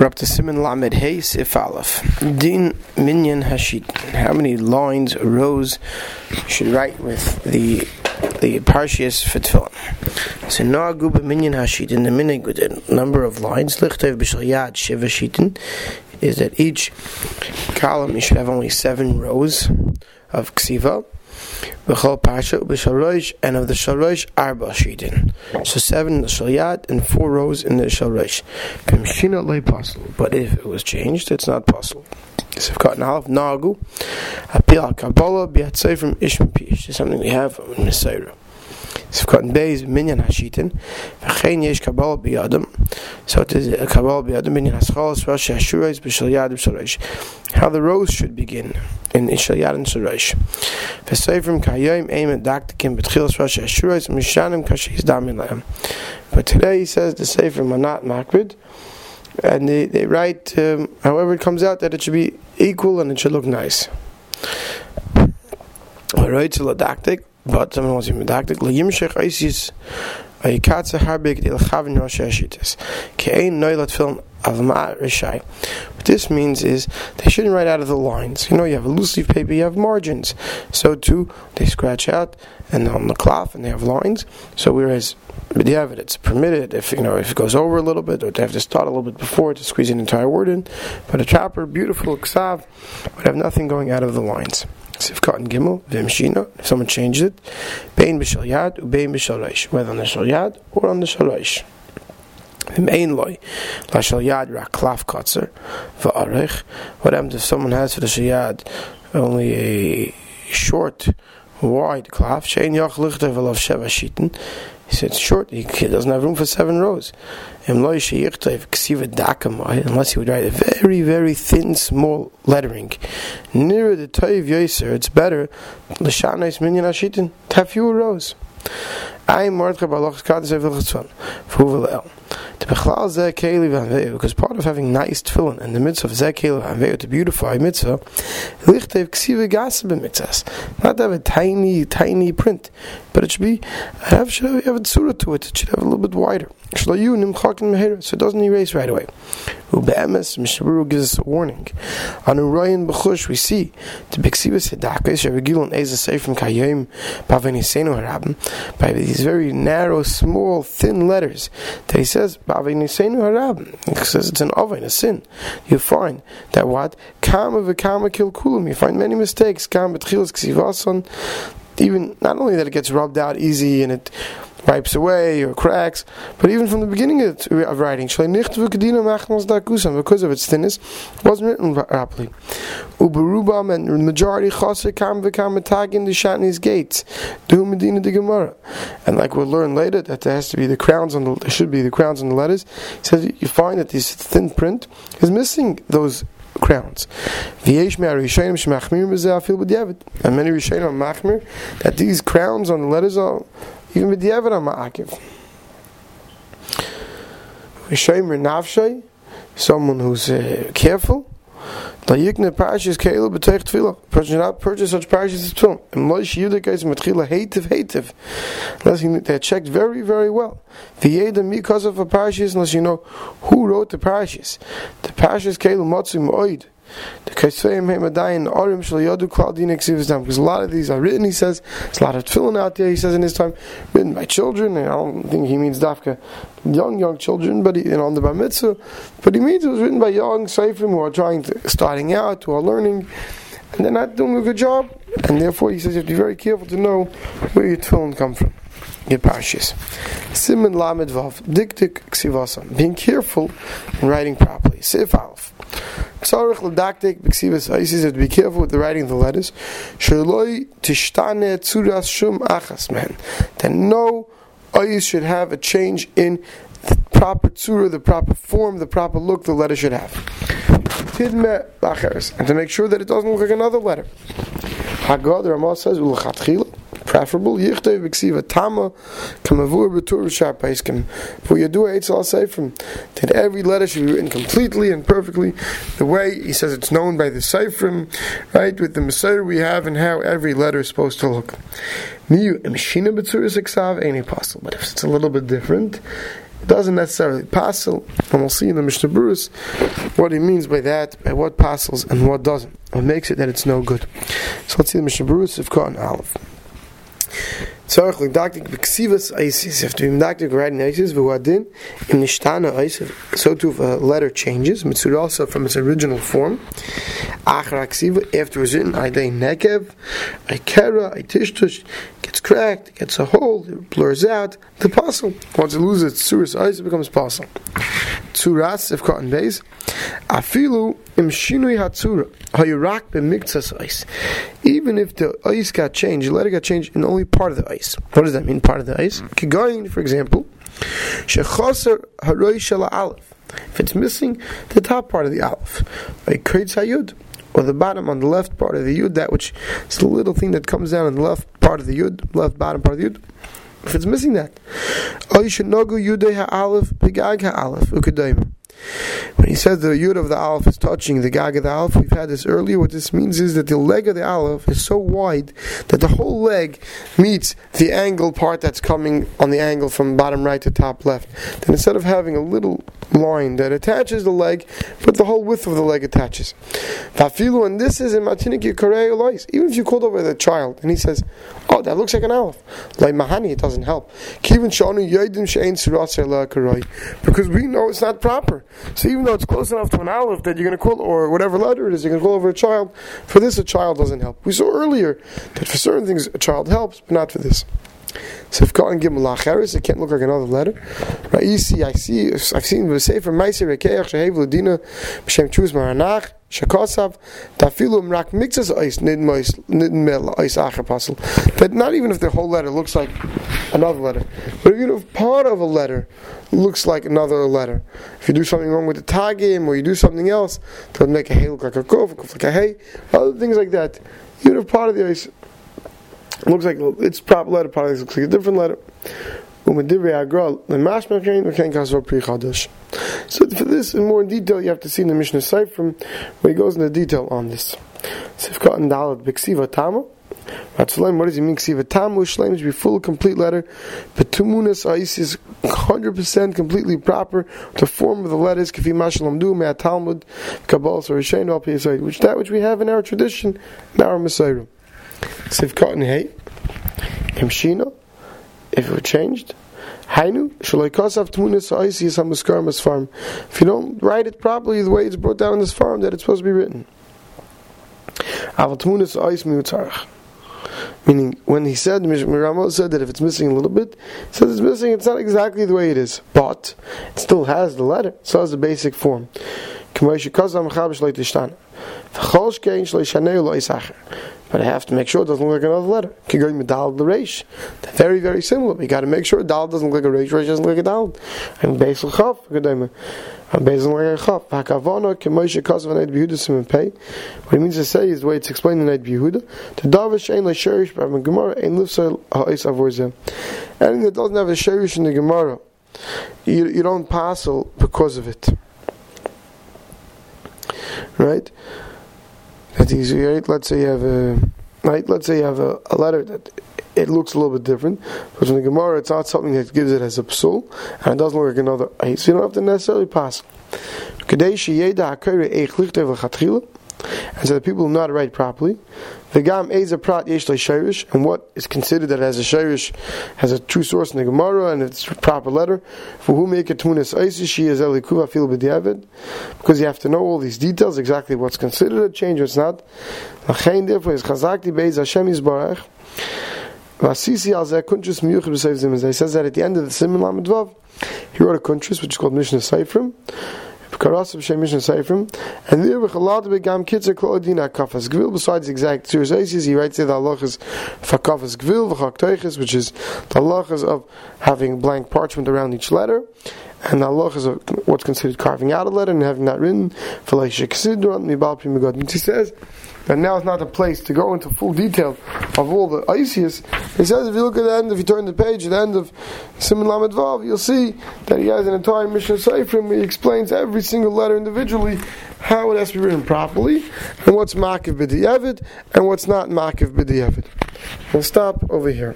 We're up to Simon Lamed Hey Sif Aleph. Din Minyan Hashit. How many lines, rows, should write with the the Parshias for Tefillin? So Noah Guba Minyan Hashit in the Minyan number of lines. Lichtev B'Shal Yad Shiva Shitin is that each column you should have only seven rows of ksiva. B'chol pasha b'shalosh and of the shalosh arba shidin. So seven in the shalyat and four rows in the shalosh. Kamshina le possible. But if it was changed, it's not possible. So got an aleph nagu A apil kabbalah biatzay from ishmael pish. Something we have in the Mesorah. Sifkat Beis Minyan Hashitin V'chein Yesh Kabbalah B'yadam. So it is a Kabbalah B'yadam Minyan Haschalas Rosh Hashurais B'shal Yad B'shal How the rows should begin in Ishal Yad and Shal V'seifrim Kayayim Eim and Daktikim B'tchilas Rosh Hashurais Mishanim Kashiz Damin Lehem But today he says the Seifrim are not Makbid. And they, they write um, however it comes out that it should be equal and it should look nice. Alright, so ladaktik wat zemnosh mit dikhtlikh im shakh aus is a katze hab ikh dil hav in roshashit kes a naylet film of ma ah, rishai what this means is they shouldn't write out of the lines you know you have a loose leaf paper you have margins so too they scratch out and on the cloth and they have lines so whereas yeah, but it's permitted if you know if it goes over a little bit, or they have to start a little bit before to squeeze an entire word in. But a chopper, beautiful ksav, would have nothing going out of the lines. Sifkat and Gimel, Vimshina, if someone changed it, Bein B'Shal Yad, Ubein B'Shal whether on the Shal Yad or on the Shal. What happens if someone has for the shal yad only a short, wide klaf? Shein yach lichter v'lav sheva shiten. He said short. He doesn't have room for seven rows. Unless he would write a very, very thin, small lettering. Nearer the Toiv Yoser, it's better l'shanis minyan ashitin to have fewer rows. I mordcha balach kadis evil chitzvan for el. To bechlal zeh keli v'anveu, because part of having nice tefillin in the midst of zeh keli v'anveu to beautify mitzvah. Not to have a tiny, tiny print, but it should be have should have a tzura to it. It should have a little bit wider. So it doesn't erase right away. Ube'emes, Mishaburu gives us a warning. On Urayin b'chush we see to b'ksivas hedakis shavigilon eza seifim kayim harabim by these very narrow, small, thin letters that he says pavenisenu harabim. He says it's an oven, a sin. You find that what kama v'kama kilkulum. You find many mistakes. Kama b'tchilas ksivason. Even not only that it gets rubbed out easy and it wipes away or cracks. But even from the beginning of, writing, because of its thinness, wasn't written properly. Uberubam and the majority matagin the shatney's gates. Medina the Gemara. And like we'll learn later, that there has to be the crowns on the there should be the crowns on the letters. He says you find that this thin print is missing those crowns. And many Rishonim are machmir that these crowns on the letters are even with the Evan Ma'akiv. Rishomer Navshay, someone who's uh, careful. La yikne parashas keilu b'teich tefillah. Person not purchase such parashas as tefillah. And loish yudikais matchila heitiv heitiv. Unless you, they're checked very, very well. V'yeda because of a parashas, unless you know who wrote the parashas. The parashas keilu matzu mo'id. Because a lot of these are written, he says, It's a lot of tefillin out there, he says in his time, written by children, and I don't think he means dafka young, young children, but he, know, on the bar mitzvah, but he means it was written by young seifrim who are trying to, starting out, who are learning, and they're not doing a good job, and therefore he says you have to be very careful to know where your tefillin come from. Your parashas. Simon lamed vav, diktik ksivasam. Being careful in writing properly. Sif alf. Ksarich ledaktik to be careful with the writing of the letters. That no ayis should have a change in the proper tzura, the proper form, the proper look the letter should have. And to make sure that it doesn't look like another letter. Hagad, Ramah says, preferable. Yichtei v'ksiva tama kamavur b'tur v'shar paiskim. For Yadua Eitzel say from that every letter should be written completely and perfectly the way he says it's known by the Seifrim, right, with the Mesorah we have and how every letter is supposed to look. Niyu emshina b'tzuris iksav any possible, but if it's a little bit different, it doesn't necessarily passel, and we'll see in the Mishnah Berurah what he means by that, by what passels and what doesn't, what makes it that it's no good. So let's see the Mishnah Berurah of Khan Aleph. Tzarech l'daktik b'ksivas isis. You have to be medaktik writing isis v'huadin im nishtana isis. So too if a letter changes, mitzvah also from its original form. Achra ksiva, after it's written, idei nekev, ikera, itishtush, gets cracked, gets a hole, it blurs out, the puzzle. Once it loses its tsuras ice, it becomes puzzle. Tsuras, if cotton base, afilu im shinui hatsura, hayurak b'miktsas ice. Even if the ice got changed, the letter got changed in only part of the ice. What does that mean, part of the ice? Mm. Kigoyin, for example, shechoser haroy shel aleph. If it's missing the top part of the aleph, like kreitz hayud, or the bottom on the left part of the yud, that which is the little thing that comes down on the left part of the yud, left bottom part of the yud. If it's missing that, oh, you should nogu yudei ha'aleph, begag ha'aleph, ukadayim. When he says the yud of the aleph is touching the gag of the aleph, we've had this earlier. What this means is that the leg of the aleph is so wide that the whole leg meets the angle part that's coming on the angle from bottom right to top left. Then instead of having a little line that attaches the leg, but the whole width of the leg attaches. Vafilu, and this is in Matinik Yikarei Even if you called over the child and he says, Oh, that looks like an aleph. Like Mahani, it doesn't help. Because we know it's not proper. So even though it's close enough to an aleph that you're going to call, or whatever letter it is, you're going to call over a child, for this a child doesn't help. We saw earlier that for certain things a child helps, but not for this. So if Katan Gimel Lacheres, it can't look like another letter. See, I see, I've seen the Sefer Meiser Rekeach Shehev Ladina B'Shem Chuz Maranach Shakosav Tafilu Mrak Mixes Eis Nidn Mel Eis Acher Puzzle. That not even if the whole letter looks like another letter, but if even if part of a letter looks like another letter. If you do something wrong with the tagim or you do something else, they'll make a hey look like a kuf like a hey, other things like that. Even if part of the ice looks like it's proper letter, probably looks like a different letter. So for this in more detail, you have to see in the Mishnah Seifrim, where he goes into detail on this. And. What does he mean? Ksiva Tamu Shleim to be full, complete letter. Petumunas Ais is 100% completely proper. The form of the letters, Kafi Mashalam Du, Mea Talmud, Kabbalah, so Al which that which we have in our tradition, in our Mesorah. Sivkat and Hey, Kimshina, if it were changed. Hainu, Shalaikasav Tmunis Aisi Hamaskaramas farm. If you don't write it properly the way it's brought down in this farm that it's supposed to be written. Aval Tmunis Ais Miutzarach. Meaning, when he said, Miramo said that if it's missing a little bit, says it's missing, it's not exactly the way it is, but it still has the letter, it still has the basic form. But I have to make sure it doesn't look like another letter. The very, very similar. We got to make sure Dal doesn't look like a Reish, Reish doesn't look like a Dal. And Basil Chav, Basil like a Chav. What he means to say is the way it's explained in Eid Behuda. The Davish ain't like Sherish, but in Gemara ain't Lifsel Ha'is. Anything that doesn't have a Sherish in the Gemara, you, you don't passel because of it. Right? That's easy, right? Let's say you have a right. Let's say you have a, a letter that it looks a little bit different, but in the Gemara, it's not something that gives it as a psul, and it doesn't look like another. So you don't have to necessarily pass. And so the people how to write properly. V'gam eza prat yesh and what is considered that as a shirish has a true source in the Gemara and it's a proper letter. For who make a tunis she is elikuva fil b'diavid, because you have to know all these details exactly what's considered a change, what's not. Lachain therefore is chazakti beis Hashem yisbarach. Vasisi al zeh kuntrus miyuchid b'seif zimizah. He says that at the end of the Simon Lamed Vav, he wrote a kuntrus which is called Mishnah Seifrim. Mishnah Seifrim, and there v'chalad begam kitzer klodina kafas gvil. Besides exact tzuras he writes there the halachas for kafas gvil v'chak which is the halachas of having blank parchment around each letter, and the halachas of what's considered carving out a letter and having that written. He says and now is not a place to go into full detail of all the Isis. He says if you look at the end, if you turn the page at the end of Simon Lamed Vav, you'll see that he has an entire Mishnah Seifrim he explains every single letter individually, how it has to be written properly, and what's Makiv B'di'evid, and what's not Makiv B'di'evid. We'll stop over here.